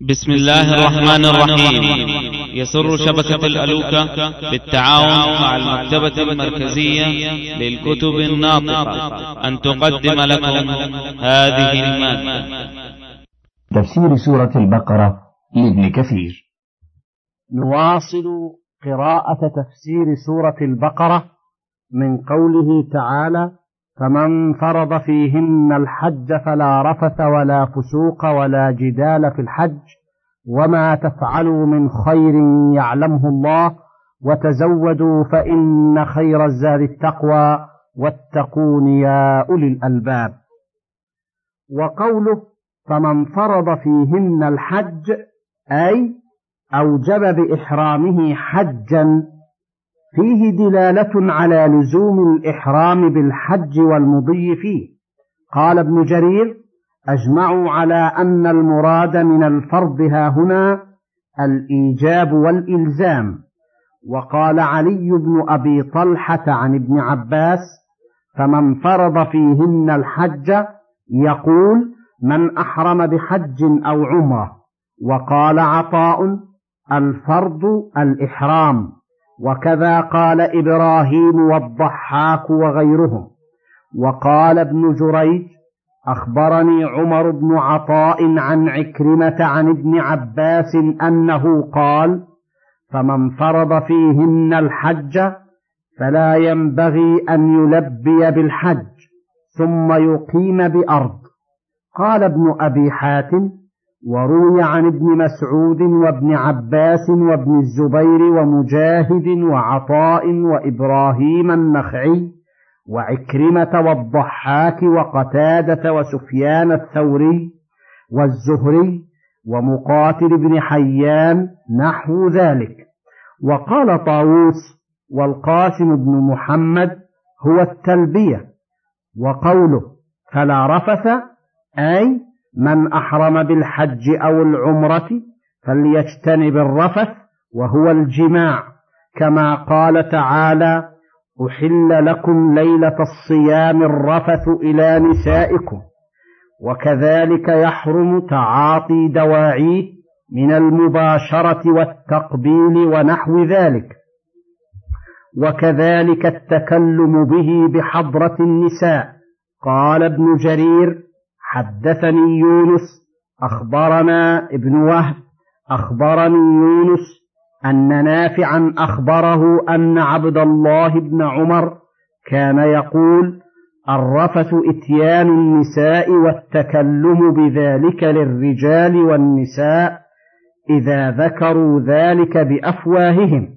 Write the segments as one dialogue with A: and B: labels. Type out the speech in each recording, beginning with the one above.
A: بسم الله الرحمن الرحيم. يسر شبكة الألوكة بالتعاون مع المكتبة المركزية للكتب الناطقة. أن تقدم لكم هذه المادة.
B: تفسير سورة البقرة لابن كثير.
C: نواصل قراءة تفسير سورة البقرة من قوله تعالى فمن فرض فيهن الحج فلا رفث ولا فسوق ولا جدال في الحج وما تفعلوا من خير يعلمه الله وتزودوا فإن خير الزاد التقوى واتقون يا أولي الألباب. وقوله فمن فرض فيهن الحج أي أوجب بإحرامه حجا فيه دلالة على لزوم الإحرام بالحج والمضي فيه. قال ابن جرير أجمعوا على أن المراد من الفرض ها هنا الإيجاب والإلزام. وقال علي بن أبي طلحة عن ابن عباس فمن فرض فيهن الحج يقول من أحرم بحج أو عمرة. وقال عطاء الفرض الإحرام. وكذا قال إبراهيم والضحاك وغيرهم. وقال ابن جريج أخبرني عمر بن عطاء عن عكرمة عن ابن عباس أنه قال فمن فرض فيهن الحج فلا ينبغي أن يلبي بالحج ثم يقيم بأرض. قال ابن أبي حاتم وروي عن ابن مسعود وابن عباس وابن الزبير ومجاهد وعطاء وإبراهيم النخعي وعكرمة والضحاك وقتادة وسفيان الثوري والزهري ومقاتل بن حيان نحو ذلك. وقال طاووس والقاسم بن محمد هو التلبية وقوله فلا رفث أي من أحرم بالحج أو العمرة فليجتنب الرفث وهو الجماع. كما قال تعالى أحل لكم ليلة الصيام الرفث إلى نسائكم. وكذلك يحرم تعاطي دواعيه من المباشرة والتقبيل ونحو ذلك. وكذلك التكلم به بحضرة النساء. قال ابن جرير حدثني يونس أخبرنا ابن وهب أخبرني يونس أن نافعا أخبره أن عبد الله بن عمر كان يقول الرفث إتيان النساء والتكلم بذلك للرجال والنساء إذا ذكروا ذلك بأفواههم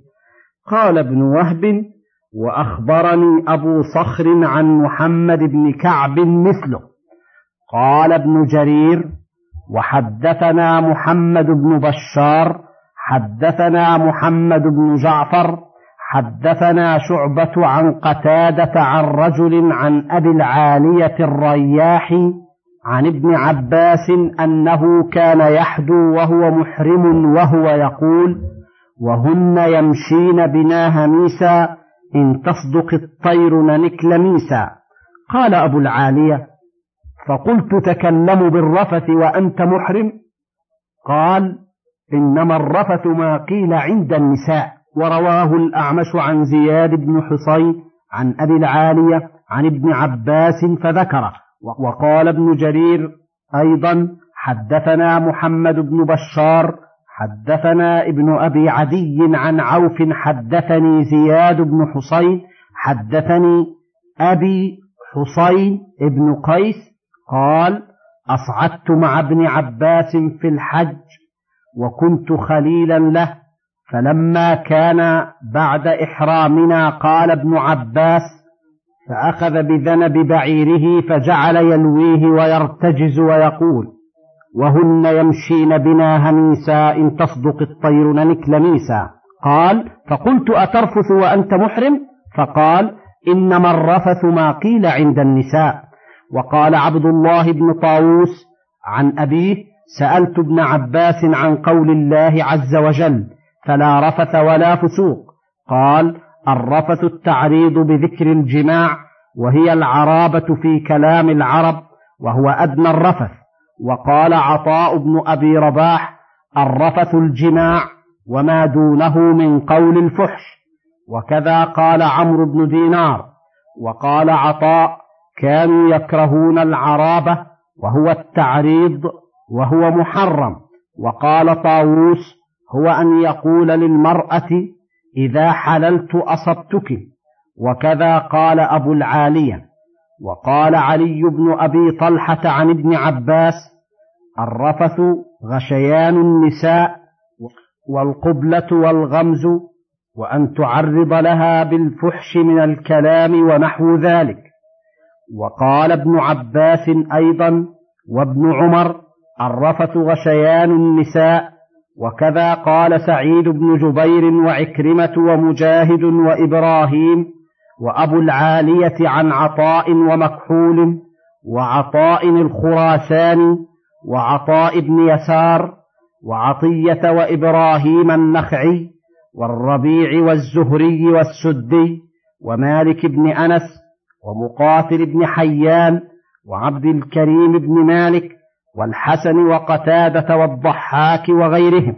C: قال ابن وهب وأخبرني أبو صخر عن محمد بن كعب مثله قال ابن جرير وحدثنا محمد بن بشار حدثنا محمد بن جعفر حدثنا شعبة عن قتادة عن رجل عن أبي العالية الرياح عن ابن عباس أنه كان يحدو وهو محرم وهو يقول وهن يمشين بنا هميسا إن تصدق الطير ننك لميسا قال أبو العالية فقلت تكلم بالرفث وأنت محرم. قال إنما الرفث ما قيل عند النساء. ورواه الأعمش عن زياد بن حصين عن أبي العالية عن ابن عباس فذكره. وقال ابن جرير أيضا حدثنا محمد بن بشار حدثنا ابن أبي عدي عن عوف حدثني زياد بن حصين حدثني أبي حصين ابن قيس قال أصعدت مع ابن عباس في الحج وكنت خليلا له فلما كان بعد إحرامنا قال ابن عباس فأخذ بذنب بعيره فجعل يلويه ويرتجز ويقول وهن يمشين بنا هميسا إن تصدق الطير ننك لميسا قال فقلت أترفث وأنت محرم؟ فقال إنما الرفث ما قيل عند النساء. وقال عبد الله بن طاووس عن أبيه سألت ابن عباس عن قول الله عز وجل فلا رفث ولا فسوق. قال الرفث التعريض بذكر الجماع وهي العرابة في كلام العرب وهو أدنى الرفث. وقال عطاء بن أبي رباح الرفث الجماع وما دونه من قول الفحش. وكذا قال عمرو بن دينار. وقال عطاء كانوا يكرهون العرابة وهو التعريض وهو محرم. وقال طاووس هو أن يقول للمرأة إذا حللت أصبتك. وكذا قال أبو العالية. وقال علي بن أبي طلحة عن ابن عباس الرفث غشيان النساء والقبلة والغمز وأن تعرض لها بالفحش من الكلام ونحو ذلك. وقال ابن عباس أيضا وابن عمر الرفث غشيان النساء وكذا قال سعيد بن جبير وعكرمة ومجاهد وإبراهيم وأبو العالية عن عطاء ومكحول وعطاء الخراساني وعطاء بن يسار وعطية وإبراهيم النخعي والربيع والزهري والسدي ومالك بن أنس ومقاتل بن حيان وعبد الكريم بن مالك والحسن وقتادة والضحاك وغيرهم.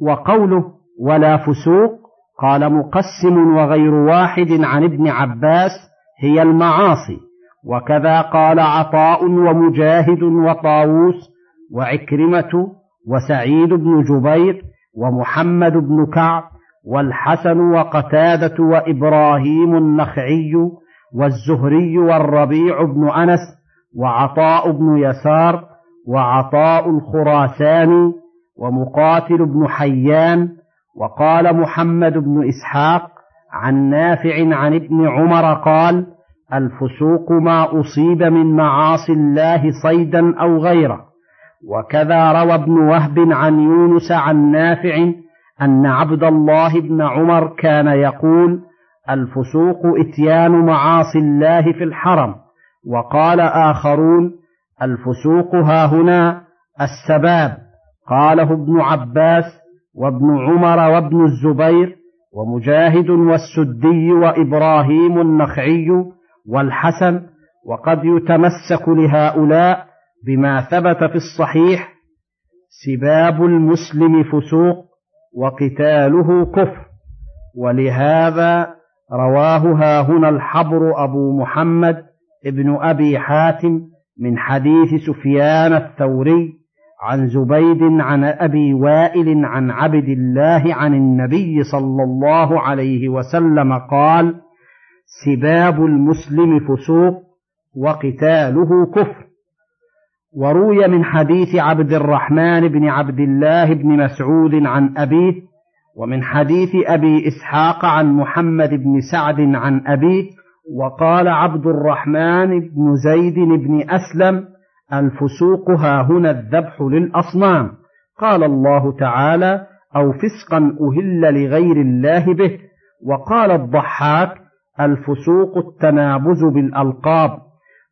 C: وقوله ولا فسوق قال مقسم وغير واحد عن ابن عباس هي المعاصي. وكذا قال عطاء ومجاهد وطاووس وعكرمة وسعيد بن جبير ومحمد بن كعب والحسن وقتادة وإبراهيم النخعي والزهري والربيع بن أنس وعطاء بن يسار وعطاء الخراساني ومقاتل بن حيان وقال محمد بن إسحاق عن نافع عن ابن عمر قال الفسوق ما أصيب من معاصي الله صيدا أو غيره. وكذا روى ابن وهب عن يونس عن نافع أن عبد الله بن عمر كان يقول الفسوق إتيان معاصي الله في الحرم. وقال آخرون الفسوق ها هنا السباب. قاله ابن عباس وابن عمر وابن الزبير ومجاهد والسدي وإبراهيم النخعي والحسن وقد يتمسك لهؤلاء بما ثبت في الصحيح سباب المسلم فسوق وقتاله كفر. ولهذا رواه ها هنا الحبر أبو محمد ابن أبي حاتم من حديث سفيان الثوري عن زبيد عن أبي وائل عن عبد الله عن النبي صلى الله عليه وسلم قال سباب المسلم فسوق وقتاله كفر. وروي من حديث عبد الرحمن بن عبد الله بن مسعود عن أبيه ومن حديث أبي إسحاق عن محمد بن سعد عن أبيه وقال عبد الرحمن بن زيد بن أسلم الفسوق ها هنا الذبح للأصنام. قال الله تعالى أو فسقا أهل لغير الله به. وقال الضحاك الفسوق التنابز بالألقاب.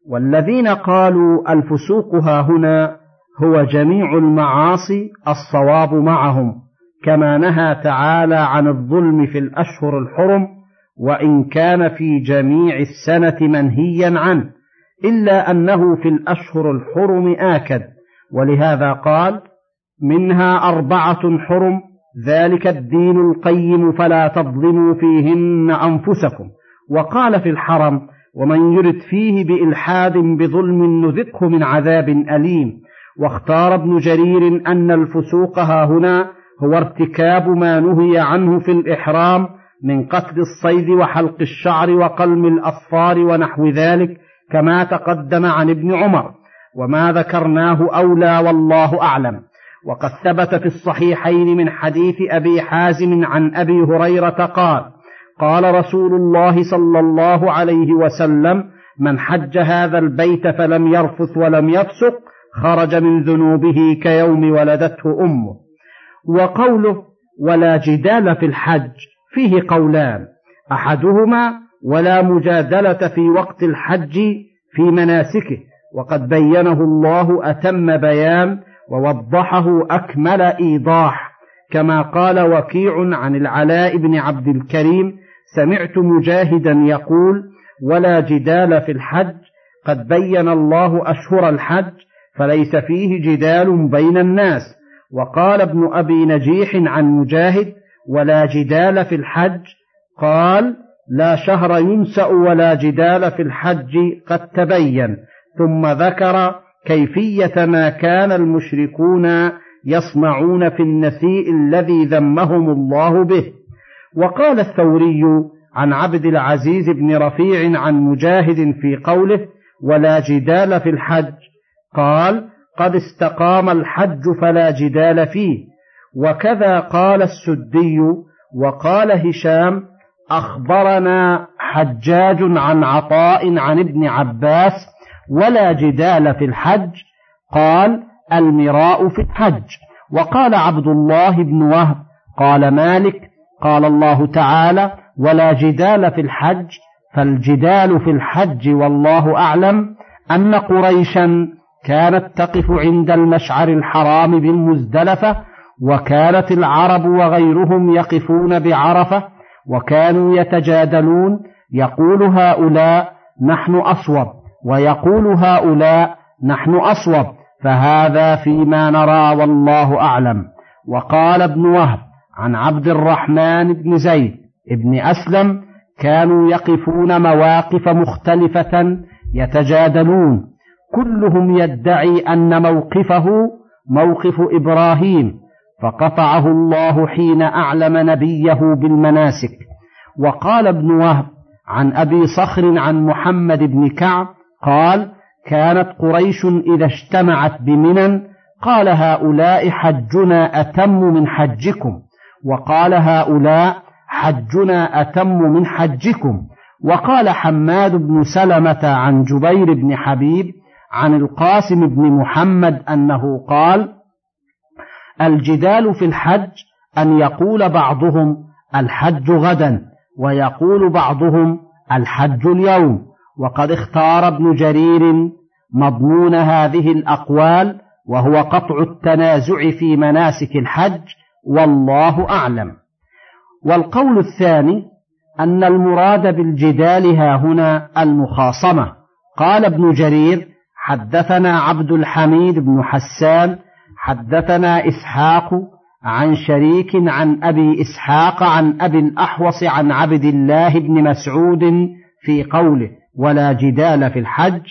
C: والذين قالوا الفسوق ها هنا هو جميع المعاصي الصواب معهم. كما نهى تعالى عن الظلم في الأشهر الحرم وإن كان في جميع السنة منهيا عنه إلا أنه في الأشهر الحرم آكد. ولهذا قال منها أربعة حرم ذلك الدين القيم فلا تظلموا فيهن أنفسكم. وقال في الحرم ومن يرد فيه بإلحاد بظلم نذقه من عذاب أليم. واختار ابن جرير أن الفسوق ها هنا هو ارتكاب ما نهي عنه في الإحرام من قتل الصيد وحلق الشعر وقلم الأصفار ونحو ذلك كما تقدم عن ابن عمر وما ذكرناه أولى والله أعلم. وقد ثبت في الصحيحين من حديث أبي حازم عن أبي هريرة قال قال رسول الله صلى الله عليه وسلم من حج هذا البيت فلم يرفث ولم يفسق خرج من ذنوبه كيوم ولدته أمه. وقوله ولا جدال في الحج فيه قولان أحدهما ولا مجادلة في وقت الحج في مناسكه وقد بينه الله أتم بيان ووضحه أكمل إيضاح كما قال وكيع عن العلاء بن عبد الكريم سمعت مجاهدا يقول ولا جدال في الحج قد بين الله أشهر الحج فليس فيه جدال بين الناس. وقال ابن أبي نجيح عن مجاهد ولا جدال في الحج قال لا شهر ينسأ ولا جدال في الحج قد تبين ثم ذكر كيفية ما كان المشركون يصنعون في النسيء الذي ذمهم الله به وقال الثوري عن عبد العزيز بن رفيع عن مجاهد في قوله ولا جدال في الحج قال قد استقام الحج فلا جدال فيه. وكذا قال السدي وقال هشام أخبرنا حجاج عن عطاء عن ابن عباس ولا جدال في الحج. قال المراء في الحج. وقال عبد الله بن وهب قال مالك قال الله تعالى ولا جدال في الحج. فالجدال في الحج والله أعلم أن قريشا كانت تقف عند المشعر الحرام بالمزدلفة وكانت العرب وغيرهم يقفون بعرفة وكانوا يتجادلون يقول هؤلاء نحن أصوب ويقول هؤلاء نحن أصوب فهذا فيما نرى والله أعلم. وقال ابن وهب عن عبد الرحمن بن زيد بن أسلم كانوا يقفون مواقف مختلفة يتجادلون كلهم يدعي أن موقفه موقف إبراهيم فقطعه الله حين أعلم نبيه بالمناسك. وقال ابن وهب عن أبي صخر عن محمد بن كعب قال كانت قريش إذا اجتمعت بمنى قال هؤلاء حجنا أتم من حجكم وقال هؤلاء حجنا أتم من حجكم. وقال حماد بن سلمة عن جبير بن حبيب عن القاسم بن محمد أنه قال الجدال في الحج أن يقول بعضهم الحج غدا ويقول بعضهم الحج اليوم. وقد اختار ابن جرير مضمون هذه الأقوال وهو قطع التنازع في مناسك الحج والله أعلم. والقول الثاني أن المراد بالجدال ها هنا المخاصمة. قال ابن جرير حدثنا عبد الحميد بن حسان حدثنا إسحاق عن شريك عن أبي إسحاق عن أبي الأحوص عن عبد الله بن مسعود في قوله ولا جدال في الحج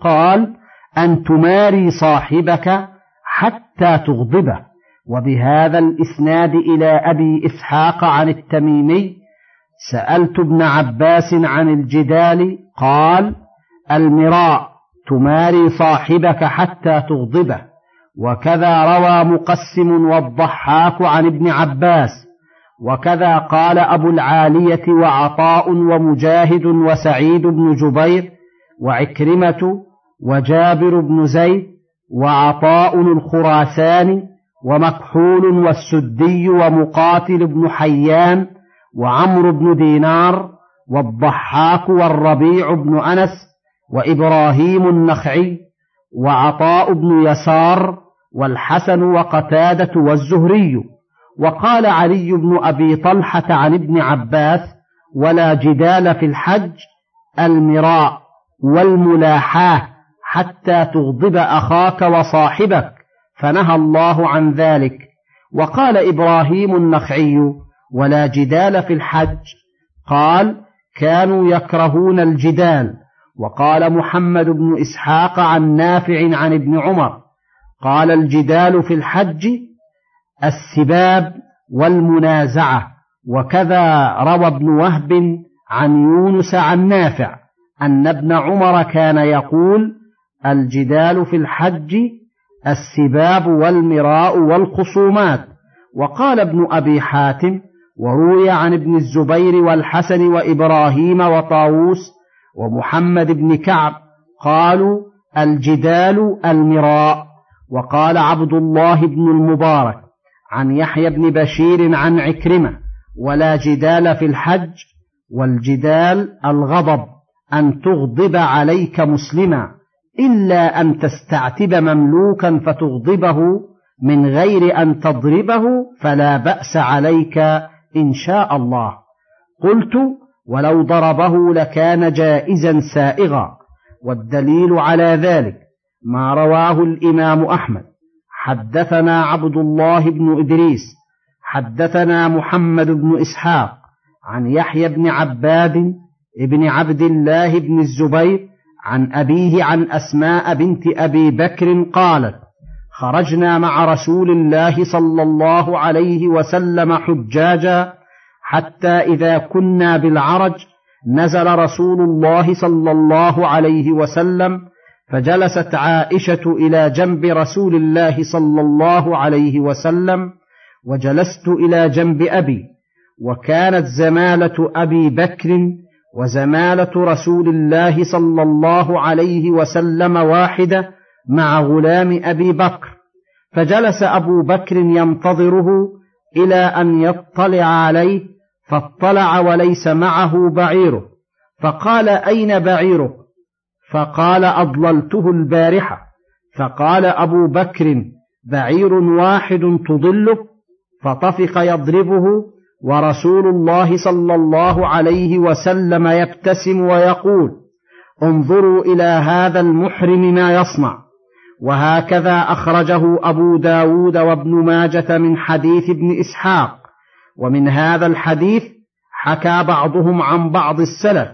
C: قال أن تماري صاحبك حتى تغضبه وبهذا الإسناد إلى أبي إسحاق عن التميمي سألت ابن عباس عن الجدال قال المراء تماري صاحبك حتى تغضبه. وكذا روى مقسم والضحاك عن ابن عباس. وكذا قال أبو العالية وعطاء ومجاهد وسعيد بن جبير وعكرمة وجابر بن زيد وعطاء الخراساني ومكحول والسدي ومقاتل بن حيان وعمرو بن دينار والضحاك والربيع بن أنس وإبراهيم النخعي وعطاء بن يسار والحسن وقتادة والزهري. وقال علي بن أبي طلحة عن ابن عباس ولا جدال في الحج المراء والملاحاة حتى تغضب أخاك وصاحبك فنهى الله عن ذلك وقال إبراهيم النخعي ولا جدال في الحج قال كانوا يكرهون الجدال وقال محمد بن إسحاق عن نافع عن ابن عمر قال الجدال في الحج السباب والمنازعة وكذا روى ابن وهب عن يونس عن نافع أن ابن عمر كان يقول الجدال في الحج السباب والمراء والخصومات. وقال ابن أبي حاتم وروي عن ابن الزبير والحسن وإبراهيم وطاووس ومحمد بن كعب قالوا الجدال المراء. وقال عبد الله بن المبارك عن يحيى بن بشير عن عكرمة ولا جدال في الحج والجدال الغضب أن تغضب عليك مسلما إلا أن تستعتب مملوكا فتغضبه من غير أن تضربه فلا بأس عليك إن شاء الله. قلت ولو ضربه لكان جائزا سائغا. والدليل على ذلك ما رواه الإمام أحمد. حدثنا عبد الله بن إدريس حدثنا محمد بن إسحاق عن يحيى بن عباد ابن عبد الله بن الزبير عن أبيه عن أسماء بنت أبي بكر قالت خرجنا مع رسول الله صلى الله عليه وسلم حجاجا حتى إذا كنا بالعرج نزل رسول الله صلى الله عليه وسلم فجلست عائشة إلى جنب رسول الله صلى الله عليه وسلم وجلست إلى جنب أبي وكانت زمالة أبي بكر وزمالة رسول الله صلى الله عليه وسلم واحدة مع غلام أبي بكر. فجلس أبو بكر ينتظره إلى أن يطلع عليه فاطلع وليس معه بعيره. فقال أين بعيرك فقال أضللته البارحة. فقال أبو بكر بعير واحد تضله؟ فطفق يضربه ورسول الله صلى الله عليه وسلم يبتسم ويقول انظروا إلى هذا المحرم ما يصنع. وهكذا أخرجه أبو داود وابن ماجة من حديث ابن إسحاق. ومن هذا الحديث حكى بعضهم عن بعض السلف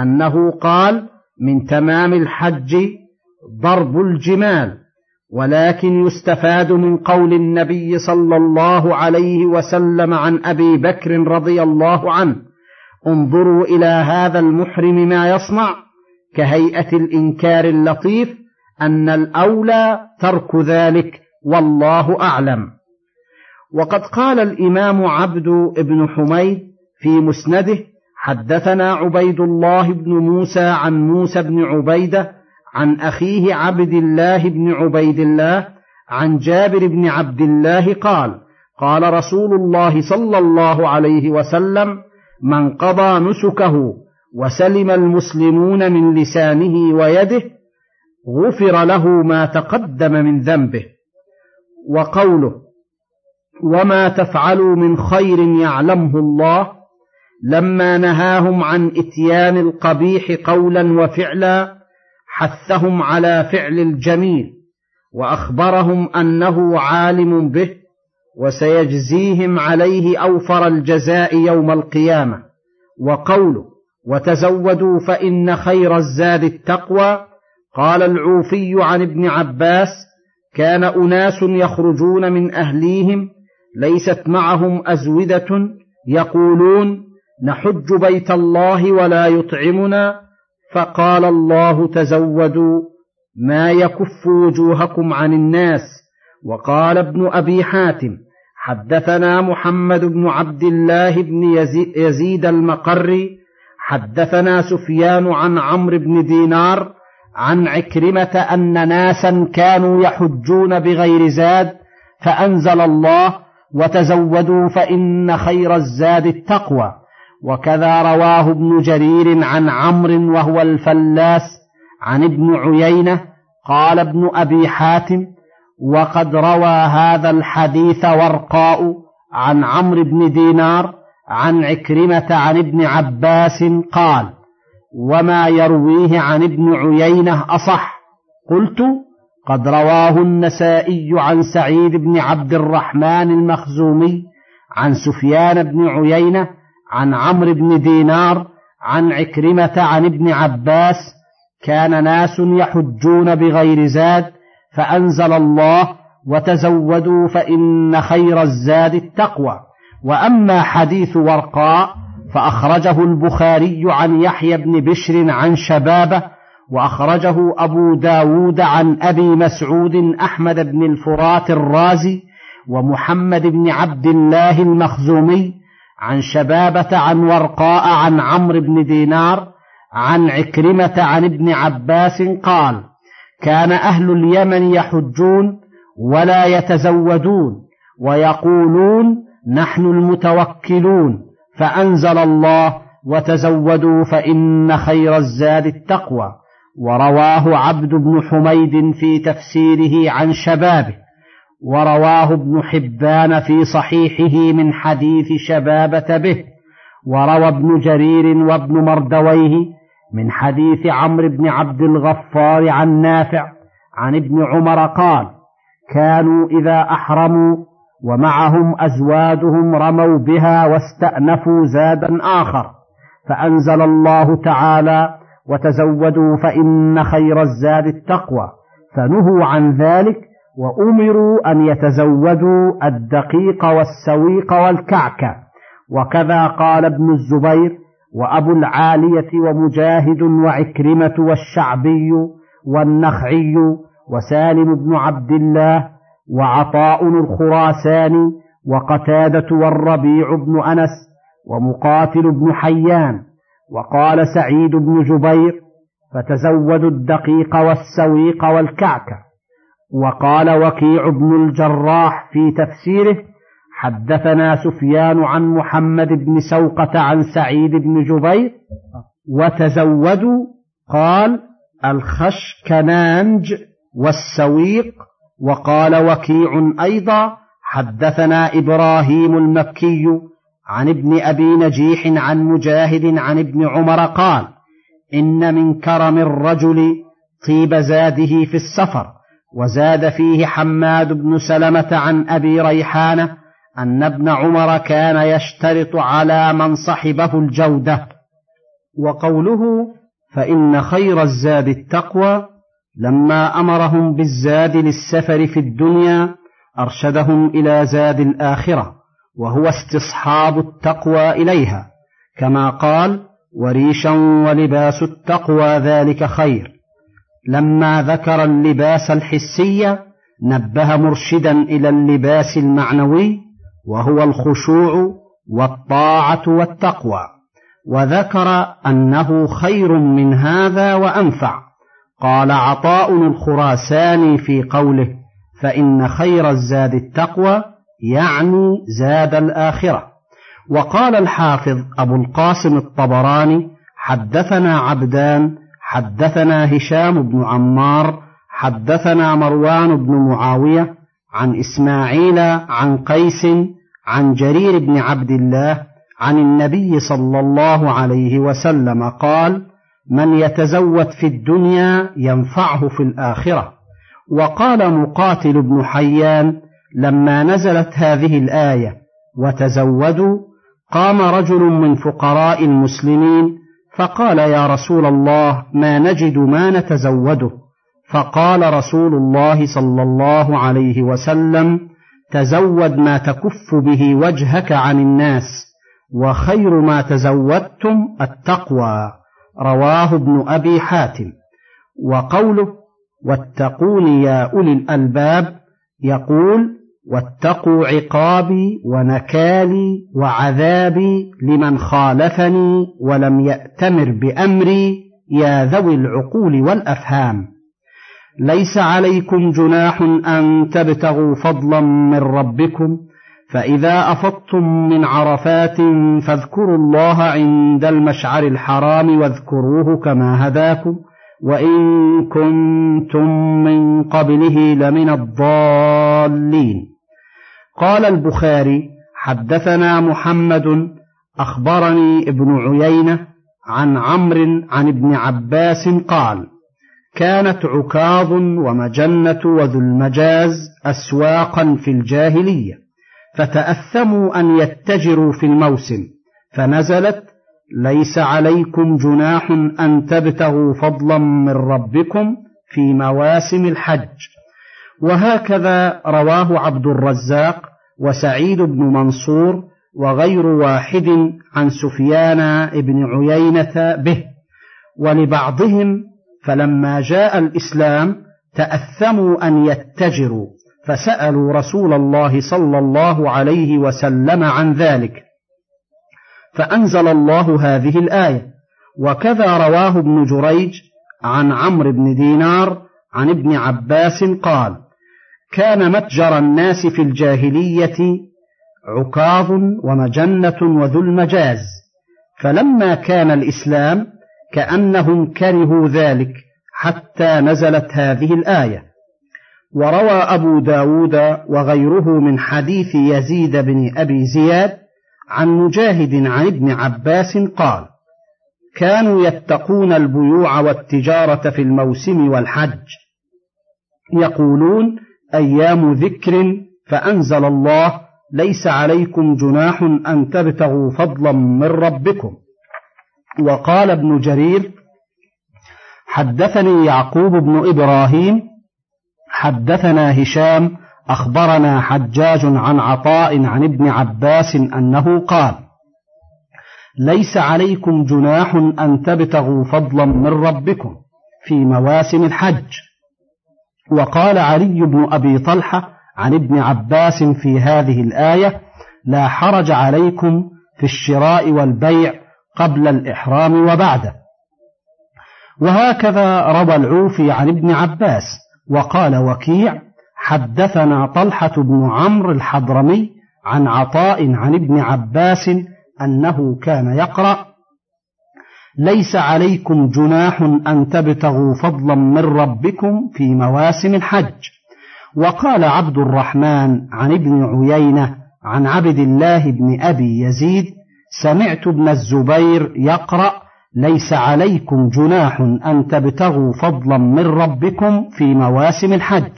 C: أنه قال من تمام الحج ضرب الجمال ولكن يستفاد من قول النبي صلى الله عليه وسلم عن أبي بكر رضي الله عنه انظروا إلى هذا المحرم ما يصنع كهيئة الإنكار اللطيف أن الأولى ترك ذلك والله أعلم. وقد قال الإمام عبد بن حميد في مسنده حدثنا عبيد الله بن موسى عن موسى بن عبيدة عن أخيه عبد الله بن عبيد الله عن جابر بن عبد الله قال قال رسول الله صلى الله عليه وسلم من قضى نسكه وسلم المسلمون من لسانه ويده غفر له ما تقدم من ذنبه. وقوله وما تفعلوا من خير يعلمه الله لما نهاهم عن اتيان القبيح قولا وفعلا حثهم على فعل الجميل واخبرهم انه عالم به وسيجزيهم عليه اوفر الجزاء يوم القيامه وقوله وتزودوا فان خير الزاد التقوى قال العوفي عن ابن عباس كان اناس يخرجون من اهليهم ليست معهم ازوده يقولون نحج بيت الله ولا يطعمنا. فقال الله تزودوا ما يكف وجوهكم عن الناس. وقال ابن أبي حاتم حدثنا محمد بن عبد الله بن يزيد المقري. حدثنا سفيان عن عمرو بن دينار عن عكرمة أن ناسا كانوا يحجون بغير زاد فأنزل الله وتزودوا فإن خير الزاد التقوى. وكذا رواه ابن جرير عن عمرو وهو الفلاس عن ابن عيينة قال ابن أبي حاتم وقد روى هذا الحديث ورقاء عن عمرو بن دينار عن عكرمة عن ابن عباس قال وما يرويه عن ابن عيينة أصح. قلت قد رواه النسائي عن سعيد بن عبد الرحمن المخزومي عن سفيان بن عيينة عن عمرو بن دينار عن عكرمة عن ابن عباس كان ناس يحجون بغير زاد فأنزل الله وتزودوا فإن خير الزاد التقوى. وأما حديث ورقاء فأخرجه البخاري عن يحيى بن بشر عن شبابة وأخرجه أبو داود عن أبي مسعود أحمد بن الفرات الرازي ومحمد بن عبد الله المخزومي عن شبابة عن ورقاء عن عمرو بن دينار عن عكرمة عن ابن عباس قال كان أهل اليمن يحجون ولا يتزودون ويقولون نحن المتوكلون فأنزل الله وتزودوا فإن خير الزاد التقوى ورواه عبد بن حميد في تفسيره عن شبابه ورواه ابن حبان في صحيحه من حديث شبابة به وروى ابن جرير وابن مردويه من حديث عمرو بن عبد الغفار عن نافع عن ابن عمر قال كانوا إذا أحرموا ومعهم أزواجهم رموا بها واستأنفوا زادا آخر فأنزل الله تعالى وتزودوا فإن خير الزاد التقوى. فنهوا عن ذلك وأمروا أن يتزودوا الدقيق والسويق والكعك. وكذا قال ابن الزبير وأبو العالية ومجاهد وعكرمة والشعبي والنخعي وسالم بن عبد الله وعطاء الخراساني وقتادة والربيع بن أنس ومقاتل بن حيان وقال سعيد بن جبير فتزودوا الدقيق والسويق والكعك وقال وكيع بن الجراح في تفسيره حدثنا سفيان عن محمد بن سوقة عن سعيد بن جبير وتزودوا قال الخشكنانج والسويق وقال وكيع أيضا حدثنا إبراهيم المكي عن ابن أبي نجيح عن مجاهد عن ابن عمر قال إن من كرم الرجل طيب زاده في السفر وزاد فيه حماد بن سلمة عن أبي ريحانة أن ابن عمر كان يشترط على من صحبه الجودة. وقوله فإن خير الزاد التقوى لما أمرهم بالزاد للسفر في الدنيا أرشدهم إلى زاد الآخرة. وهو استصحاب التقوى إليها كما قال وريشا ولباس التقوى ذلك خير لما ذكر اللباس الحسي نبه مرشدا إلى اللباس المعنوي وهو الخشوع والطاعة والتقوى. وذكر أنه خير من هذا وأنفع. قال عطاء الخراساني في قوله فإن خير الزاد التقوى يعني زاد الآخرة. وقال الحافظ أبو القاسم الطبراني حدثنا عبدان حدثنا هشام بن عمار حدثنا مروان بن معاوية عن إسماعيل عن قيس عن جرير بن عبد الله عن النبي صلى الله عليه وسلم قال من يتزود في الدنيا ينفعه في الآخرة وقال مقاتل بن حيان لما نزلت هذه الآية وتزودوا قام رجل من فقراء المسلمين فقال يا رسول الله ما نجد ما نتزوده؟ فقال رسول الله صلى الله عليه وسلم تزود ما تكف به وجهك عن الناس وخير ما تزودتم التقوى رواه ابن أبي حاتم. وقوله واتقون يا أولي الألباب يقول واتقوا عقابي ونكالي وعذابي لمن خالفني ولم يأتمر بأمري يا ذوي العقول والأفهام. ليس عليكم جناح أن تبتغوا فضلا من ربكم فإذا أفضتم من عرفات فاذكروا الله عند المشعر الحرام واذكروه كما هداكم وإن كنتم من قبله لمن الضالين. قال البخاري حدثنا محمد أخبرني ابن عيينة عن عمرو عن ابن عباس قال كانت عكاظ ومجنة وذو المجاز أسواقا في الجاهلية فتأثموا أن يتجروا في الموسم فنزلت ليس عليكم جناح أن تبتغوا فضلا من ربكم في مواسم الحج. وهكذا رواه عبد الرزاق وسعيد بن منصور وغير واحد عن سفيان بن عيينة به. ولبعضهم فلما جاء الإسلام تأثموا أن يتجروا فسألوا رسول الله صلى الله عليه وسلم عن ذلك. فأنزل الله هذه الآية وكذا رواه ابن جريج عن عمرو بن دينار عن ابن عباس قال كان متجر الناس في الجاهلية عكاظ ومجنة وذو المجاز فلما كان الإسلام كأنهم كرهوا ذلك حتى نزلت هذه الآية. وروى أبو داود وغيره من حديث يزيد بن أبي زياد عن مجاهد عن ابن عباس قال كانوا يتقون البيوع والتجارة في الموسم والحج يقولون أيام ذكر فأنزل الله ليس عليكم جناح أن تبتغوا فضلا من ربكم. وقال ابن جرير حدثني يعقوب بن إبراهيم حدثنا هشام أخبرنا حجاج عن عطاء عن ابن عباس أنه قال ليس عليكم جناح أن تبتغوا فضلا من ربكم في مواسم الحج. وقال علي بن أبي طلحة عن ابن عباس في هذه الآية لا حرج عليكم في الشراء والبيع قبل الإحرام وبعده. وهكذا روى العوفي عن ابن عباس وقال وكيع حدثنا طلحة بن عمرو الحضرمي عن عطاء عن ابن عباس أنه كان يقرأ ليس عليكم جناح أن تبتغوا فضلا من ربكم في مواسم الحج. وقال عبد الرحمن عن ابن عيينة عن عبد الله بن أبي يزيد سمعت ابن الزبير يقرأ ليس عليكم جناح أن تبتغوا فضلا من ربكم في مواسم الحج.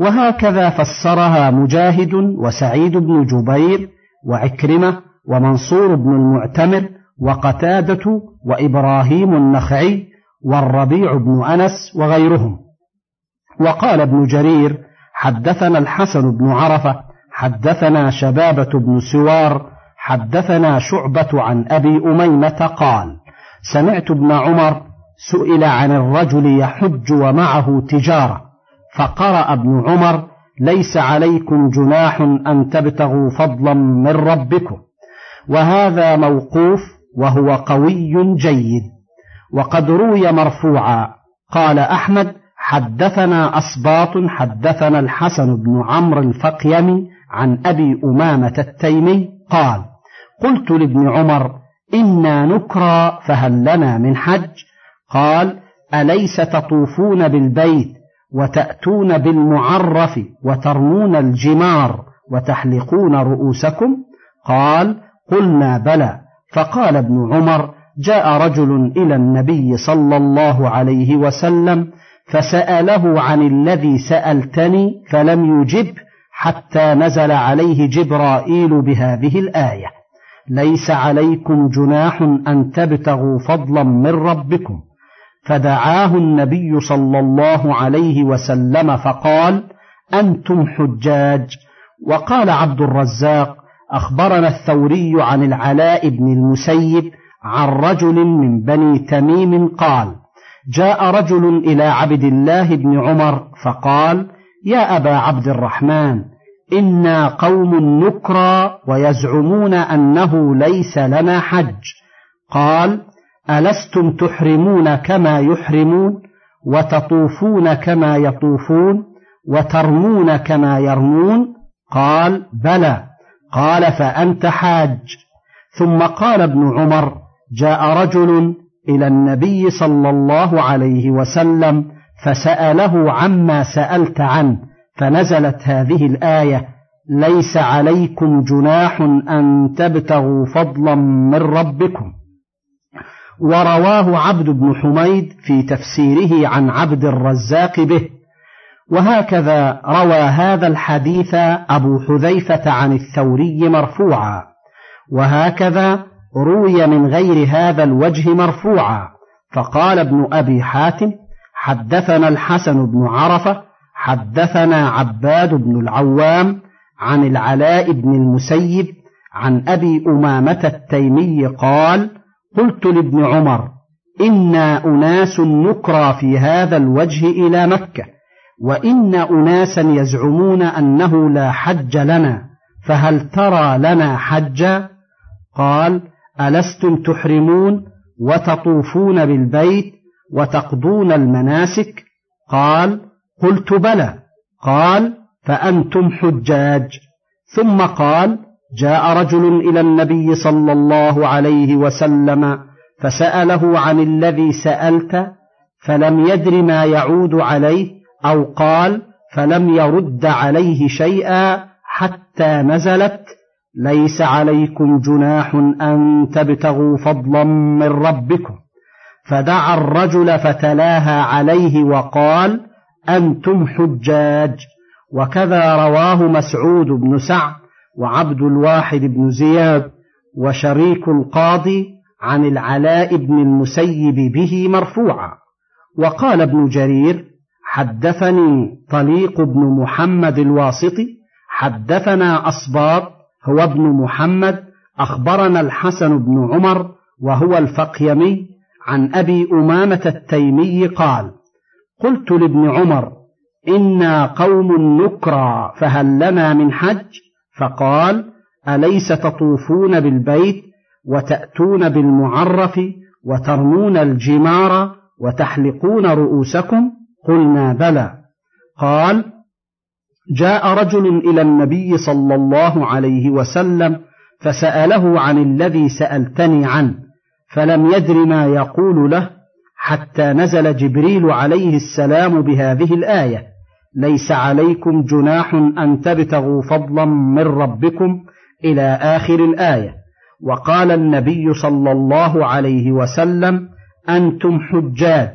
C: وهكذا فسرها مجاهد وسعيد بن جبير وعكرمة ومنصور بن المعتمر وقتادة وإبراهيم النخعي والربيع بن أنس وغيرهم. وقال ابن جرير حدثنا الحسن بن عرفة حدثنا شبابة بن سوار حدثنا شعبة عن أبي أميمة قال سمعت ابن عمر سئل عن الرجل يحج ومعه تجارة فقرأ ابن عمر ليس عليكم جناح أن تبتغوا فضلا من ربكم. وهذا موقوف وهو قوي جيد وقد روي مرفوعا قال أحمد حدثنا أصباط حدثنا الحسن بن عمرو الفقيمي عن أبي أمامة التيمي قال قلت لابن عمر إنا نكرى فهل لنا من حج؟ قال أليس تطوفون بالبيت وتأتون بالمعرف وترمون الجمار وتحلقون رؤوسكم؟ قال قلنا بلى. فقال ابن عمر جاء رجل إلى النبي صلى الله عليه وسلم فسأله عن الذي سألتني فلم يجب حتى نزل عليه جبرائيل بهذه الآية. ليس عليكم جناح أن تبتغوا فضلا من ربكم. فدعاه النبي صلى الله عليه وسلم فقال أنتم حجاج. وقال عبد الرزاق أخبرنا الثوري عن العلاء بن المسيب عن رجل من بني تميم قال جاء رجل إلى عبد الله بن عمر فقال يا أبا عبد الرحمن إنا قوم نكرى ويزعمون أنه ليس لنا حج. قال ألستم تحرمون كما يحرمون وتطوفون كما يطوفون وترمون كما يرمون؟ قال بلى. قال فأنت حاج. ثم قال ابن عمر جاء رجل إلى النبي صلى الله عليه وسلم فسأله عما سألت عنه فنزلت هذه الآية ليس عليكم جناح أن تبتغوا فضلا من ربكم. ورواه عبد بن حميد في تفسيره عن عبد الرزاق به. وهكذا روى هذا الحديث أبو حذيفة عن الثوري مرفوعا. وهكذا روي من غير هذا الوجه مرفوعا. فقال ابن أبي حاتم حدثنا الحسن بن عرفة حدثنا عباد بن العوام عن العلاء بن المسيب عن أبي أمامة التيمي قال قلت لابن عمر إنا أناس نكرى في هذا الوجه إلى مكة. وإن أناسا يزعمون أنه لا حج لنا فهل ترى لنا حجا قال ألستم تحرمون وتطوفون بالبيت وتقضون المناسك؟ قال قلت بلى. قال فأنتم حجاج. ثم قال جاء رجل إلى النبي صلى الله عليه وسلم فسأله عن الذي سألت فلم يدر ما يعود عليه أو قال فلم يرد عليه شيئا حتى نزلت ليس عليكم جناح أن تبتغوا فضلا من ربكم. فدعا الرجل فتلاها عليه وقال أنتم حجاج. وكذا رواه مسعود بن سعد وعبد الواحد بن زياد وشريك القاضي عن العلاء بن المسيب به مرفوعا. وقال ابن جرير حدثني طليق بن محمد الواسطي حدثنا أصباط هو ابن محمد أخبرنا الحسن بن عمر وهو الفقيمي عن أبي أمامة التيمي قال قلت لابن عمر إنا قوم نكرى فهل لنا من حج؟ فقال أليس تطوفون بالبيت وتأتون بالمعرف وترمون الجمار وتحلقون رؤوسكم؟ قلنا بلى. قال جاء رجل إلى النبي صلى الله عليه وسلم فسأله عن الذي سألتني عنه فلم يدر ما يقول له حتى نزل جبريل عليه السلام بهذه الآية ليس عليكم جناح أن تبتغوا فضلا من ربكم إلى آخر الآية. وقال النبي صلى الله عليه وسلم أنتم حجاج.